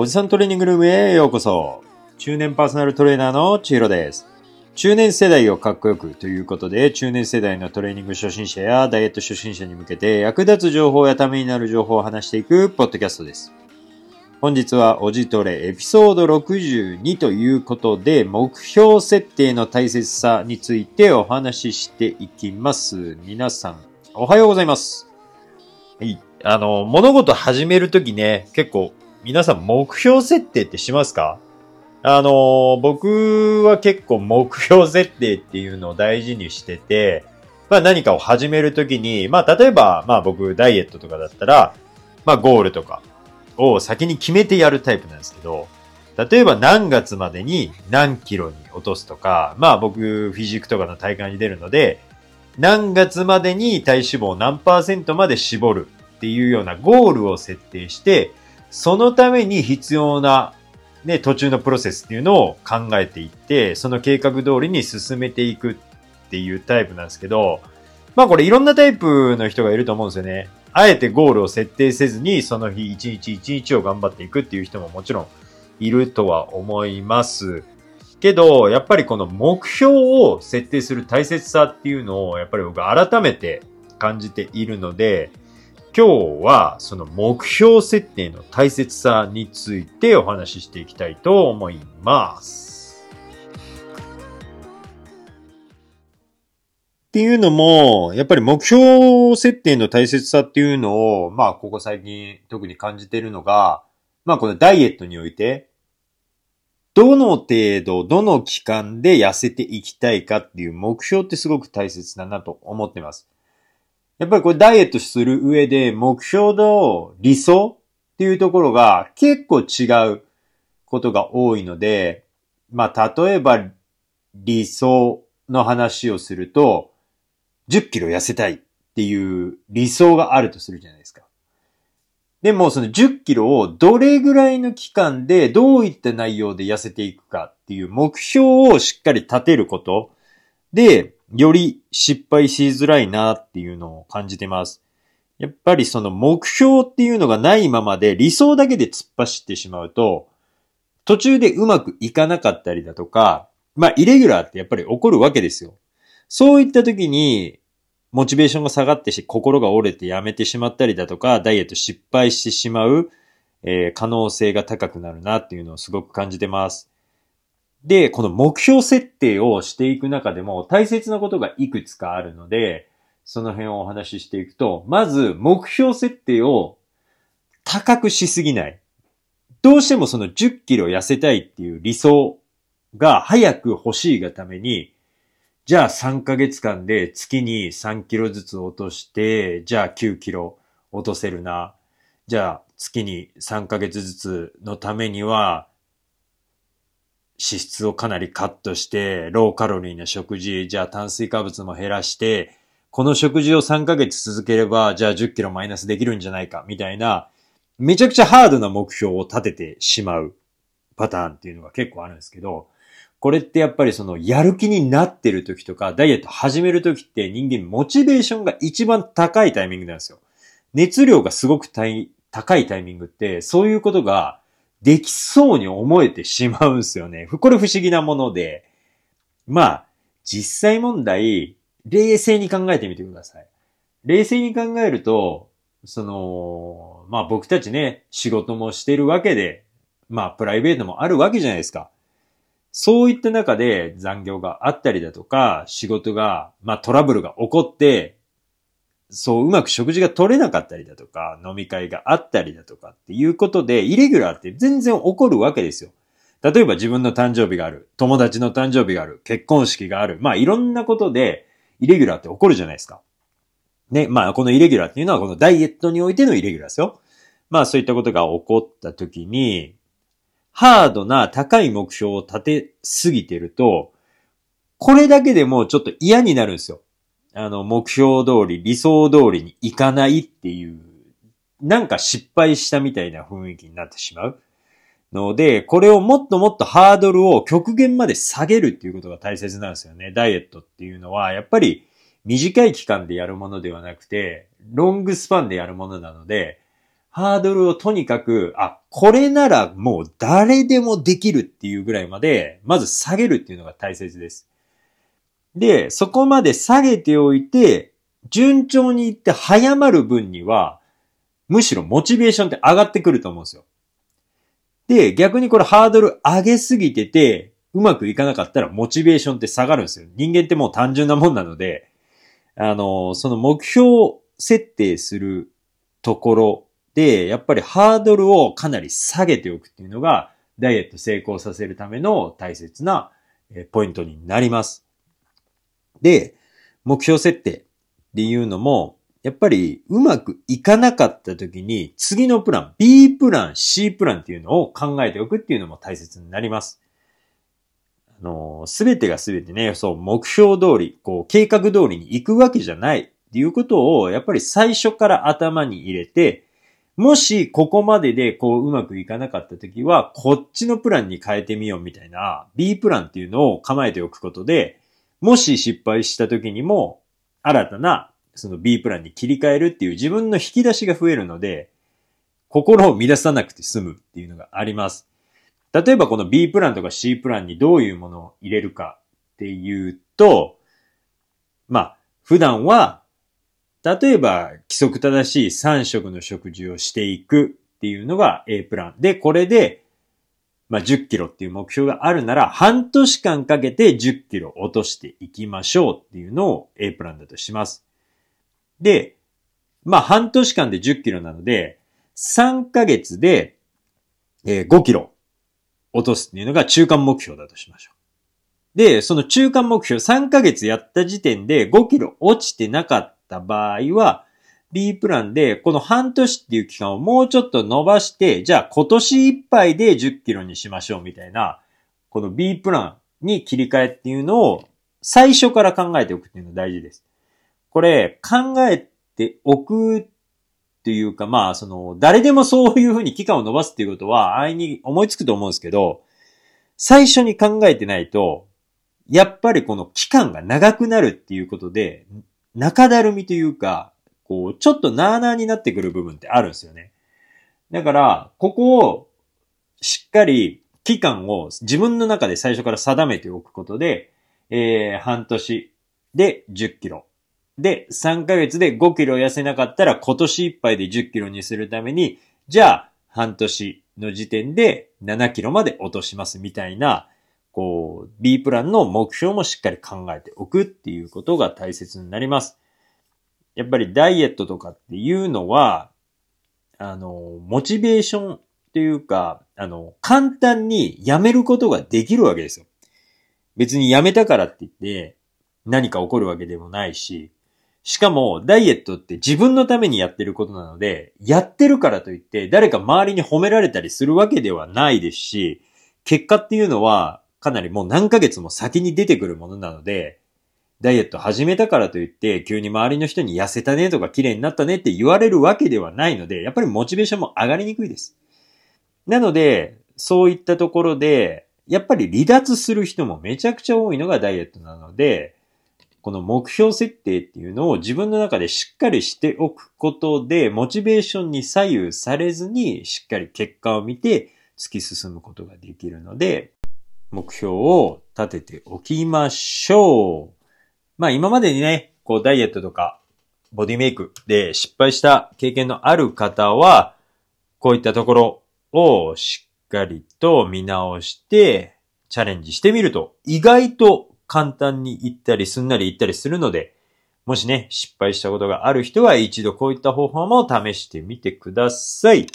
おじさんトレーニングルームへようこそ。中年パーソナルトレーナーのちひろです。中年世代をかっこよくということで、中年世代のトレーニング初心者やダイエット初心者に向けて役立つ情報やためになる情報を話していくポッドキャストです。本日はおじトレエピソード62ということで、目標設定の大切さについてお話ししていきます。皆さん、おはようございます。はい。あの、物事始めるときね、結構皆さん目標設定ってしますか？あの、僕は結構目標設定っていうのを大事にしてて、まあ何かを始めるときに、まあ例えば、まあ僕ダイエットとかだったら、まあゴールとかを先に決めてやるタイプなんですけど、例えば何月までに何キロに落とすとか、まあ僕フィジークとかの大会に出るので、何月までに体脂肪を何パーセントまで絞るっていうようなゴールを設定して、そのために必要な、ね、途中のプロセスっていうのを考えていって、その計画通りに進めていくっていうタイプなんですけど、まあこれいろんなタイプの人がいると思うんですよね。あえてゴールを設定せずに、その日一日一日を頑張っていくっていう人ももちろんいるとは思います。けど、やっぱりこの目標を設定する大切さっていうのを、やっぱり僕改めて感じているので、今日はその目標設定の大切さについてお話ししていきたいと思います。っていうのも、やっぱり目標設定の大切さっていうのを、まあ、ここ最近特に感じているのが、まあ、このダイエットにおいて、どの程度、どの期間で痩せていきたいかっていう目標ってすごく大切だなと思ってます。やっぱりこれダイエットする上で目標と理想っていうところが結構違うことが多いので、まあ例えば理想の話をすると、10キロ痩せたいっていう理想があるとするじゃないですか。でもその10キロをどれぐらいの期間でどういった内容で痩せていくかっていう目標をしっかり立てることで、より失敗しづらいなっていうのを感じてます。やっぱりその目標っていうのがないままで理想だけで突っ走ってしまうと、途中でうまくいかなかったりだとか、まあイレギュラーってやっぱり起こるわけですよ。そういった時に、モチベーションが下がってし、心が折れてやめてしまったりだとか、ダイエット失敗してしまう、えー、可能性が高くなるなっていうのをすごく感じてます。で、この目標設定をしていく中でも大切なことがいくつかあるので、その辺をお話ししていくと、まず目標設定を高くしすぎない。どうしてもその10キロ痩せたいっていう理想が早く欲しいがために、じゃあ3ヶ月間で月に3キロずつ落として、じゃあ9キロ落とせるな。じゃあ月に3ヶ月ずつのためには脂質をかなりカットして、ローカロリーな食事、じゃあ炭水化物も減らして、この食事を3ヶ月続ければ、じゃあ10キロマイナスできるんじゃないか、みたいな、めちゃくちゃハードな目標を立ててしまうパターンっていうのが結構あるんですけど、これってやっぱりそのやる気になってる時とか、ダイエット始める時って人間モチベーションが一番高いタイミングなんですよ。熱量がすごく高いタイミングって、そういうことができそうに思えてしまうんですよね。これ不思議なもので。まあ、実際問題、冷静に考えてみてください。冷静に考えると、その、まあ僕たちね、仕事もしてるわけで、まあプライベートもあるわけじゃないですか。そういった中で残業があったりだとか、仕事が、まあトラブルが起こって、そう、うまく食事が取れなかったりだとか、飲み会があったりだとかっていうことで、イレギュラーって全然起こるわけですよ。例えば自分の誕生日がある、友達の誕生日がある、結婚式がある、まあいろんなことで、イレギュラーって起こるじゃないですか。ね、まあこのイレギュラーっていうのはこのダイエットにおいてのイレギュラーですよ。まあそういったことが起こった時に、ハードな高い目標を立てすぎてると、これだけでもちょっと嫌になるんですよ。あの、目標通り、理想通りにいかないっていう、なんか失敗したみたいな雰囲気になってしまう。ので、これをもっともっとハードルを極限まで下げるっていうことが大切なんですよね。ダイエットっていうのは、やっぱり短い期間でやるものではなくて、ロングスパンでやるものなので、ハードルをとにかく、あ、これならもう誰でもできるっていうぐらいまで、まず下げるっていうのが大切です。で、そこまで下げておいて、順調にいって早まる分には、むしろモチベーションって上がってくると思うんですよ。で、逆にこれハードル上げすぎてて、うまくいかなかったらモチベーションって下がるんですよ。人間ってもう単純なもんなので、あの、その目標を設定するところで、やっぱりハードルをかなり下げておくっていうのが、ダイエット成功させるための大切なポイントになります。で、目標設定っていうのも、やっぱりうまくいかなかった時に次のプラン、B プラン、C プランっていうのを考えておくっていうのも大切になります。あの、すべてがすべてね、そう、目標通り、こう、計画通りに行くわけじゃないっていうことを、やっぱり最初から頭に入れて、もしここまででこううまくいかなかった時は、こっちのプランに変えてみようみたいな B プランっていうのを構えておくことで、もし失敗した時にも新たなその B プランに切り替えるっていう自分の引き出しが増えるので、心を乱さなくて済むっていうのがあります。例えばこの B プランとか C プランにどういうものを入れるかっていうと、まあ、普段は例えば、規則正しい3食の食事をしていくっていうのが A プラン。で、これで、まあ、10キロっていう目標があるなら、半年間かけて10キロ落としていきましょうっていうのを A プランだとします。で、まあ、半年間で10キロなので、3ヶ月で、え5キロ落とすっていうのが中間目標だとしましょう。で、その中間目標3ヶ月やった時点で5キロ落ちてなかった場合は、B プランで、この半年っていう期間をもうちょっと伸ばして、じゃあ今年いっぱいで10キロにしましょうみたいな、この B プランに切り替えっていうのを最初から考えておくっていうのが大事です。これ、考えておくっていうか、まあ、その、誰でもそういうふうに期間を伸ばすっていうことは、安易に思いつくと思うんですけど、最初に考えてないと、やっぱりこの期間が長くなるっていうことで、中だるみというか、こう、ちょっとなーなーになってくる部分ってあるんですよね。だから、ここをしっかり期間を自分の中で最初から定めておくことで、えー、半年で10キロ。で、3ヶ月で5キロ痩せなかったら今年いっぱいで10キロにするために、じゃあ半年の時点で7キロまで落としますみたいな、こう、B プランの目標もしっかり考えておくっていうことが大切になります。やっぱりダイエットとかっていうのは、あの、モチベーションっていうか、あの、簡単にやめることができるわけですよ。別にやめたからって言って何か起こるわけでもないし、しかも、ダイエットって自分のためにやってることなので、やってるからといって誰か周りに褒められたりするわけではないですし、結果っていうのはかなりもう何ヶ月も先に出てくるものなので、ダイエット始めたからといって、急に周りの人に痩せたねとか綺麗になったねって言われるわけではないので、やっぱりモチベーションも上がりにくいです。なので、そういったところで、やっぱり離脱する人もめちゃくちゃ多いのがダイエットなので、この目標設定っていうのを自分の中でしっかりしておくことで、モチベーションに左右されずに、しっかり結果を見て突き進むことができるので、目標を立てておきましょう。まあ今までにね、こうダイエットとかボディメイクで失敗した経験のある方は、こういったところをしっかりと見直してチャレンジしてみると意外と簡単にいったりすんなりいったりするので、もしね、失敗したことがある人は一度こういった方法も試してみてください。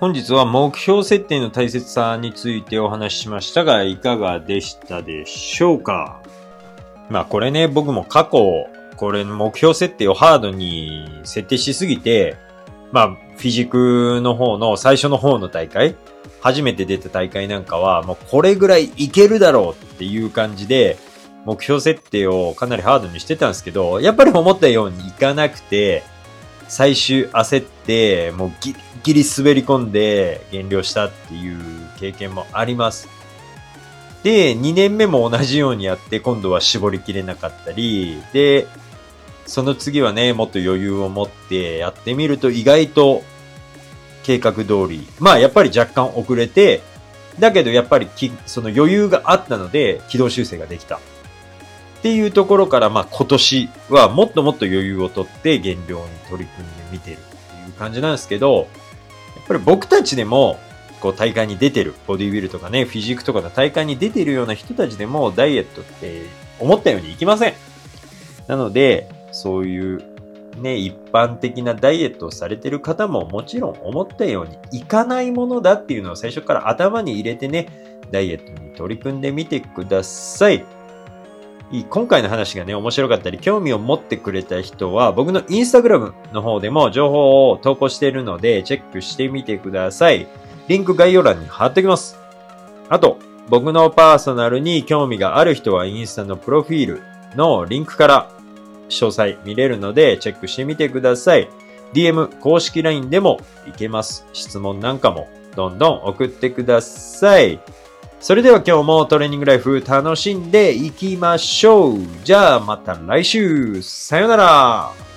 本日は目標設定の大切さについてお話ししましたが、いかがでしたでしょうか？まあこれね、僕も過去、これ目標設定をハードに設定しすぎて、まあフィジクの方の最初の方の大会、初めて出た大会なんかは、もうこれぐらいいけるだろうっていう感じで、目標設定をかなりハードにしてたんですけど、やっぱり思ったようにいかなくて、最終焦って、もうギリギリ滑り込んで減量したっていう経験もあります。で、2年目も同じようにやって、今度は絞りきれなかったり、で、その次はね、もっと余裕を持ってやってみると意外と計画通り、まあやっぱり若干遅れて、だけどやっぱりその余裕があったので軌道修正ができた。っていうところから、まあ今年はもっともっと余裕をとって減量に取り組んでみてるっていう感じなんですけど、やっぱり僕たちでもこう大会に出てる、ボディビルとかね、フィジークとかの大会に出てるような人たちでもダイエットって思ったようにいきません。なので、そういうね、一般的なダイエットをされてる方ももちろん思ったようにいかないものだっていうのを最初から頭に入れてね、ダイエットに取り組んでみてください。今回の話がね、面白かったり、興味を持ってくれた人は、僕のインスタグラムの方でも情報を投稿しているので、チェックしてみてください。リンク概要欄に貼っておきます。あと、僕のパーソナルに興味がある人はインスタのプロフィールのリンクから詳細見れるのでチェックしてみてください。DM 公式 LINE でもいけます。質問なんかもどんどん送ってください。それでは今日もトレーニングライフ楽しんでいきましょう。じゃあまた来週さよなら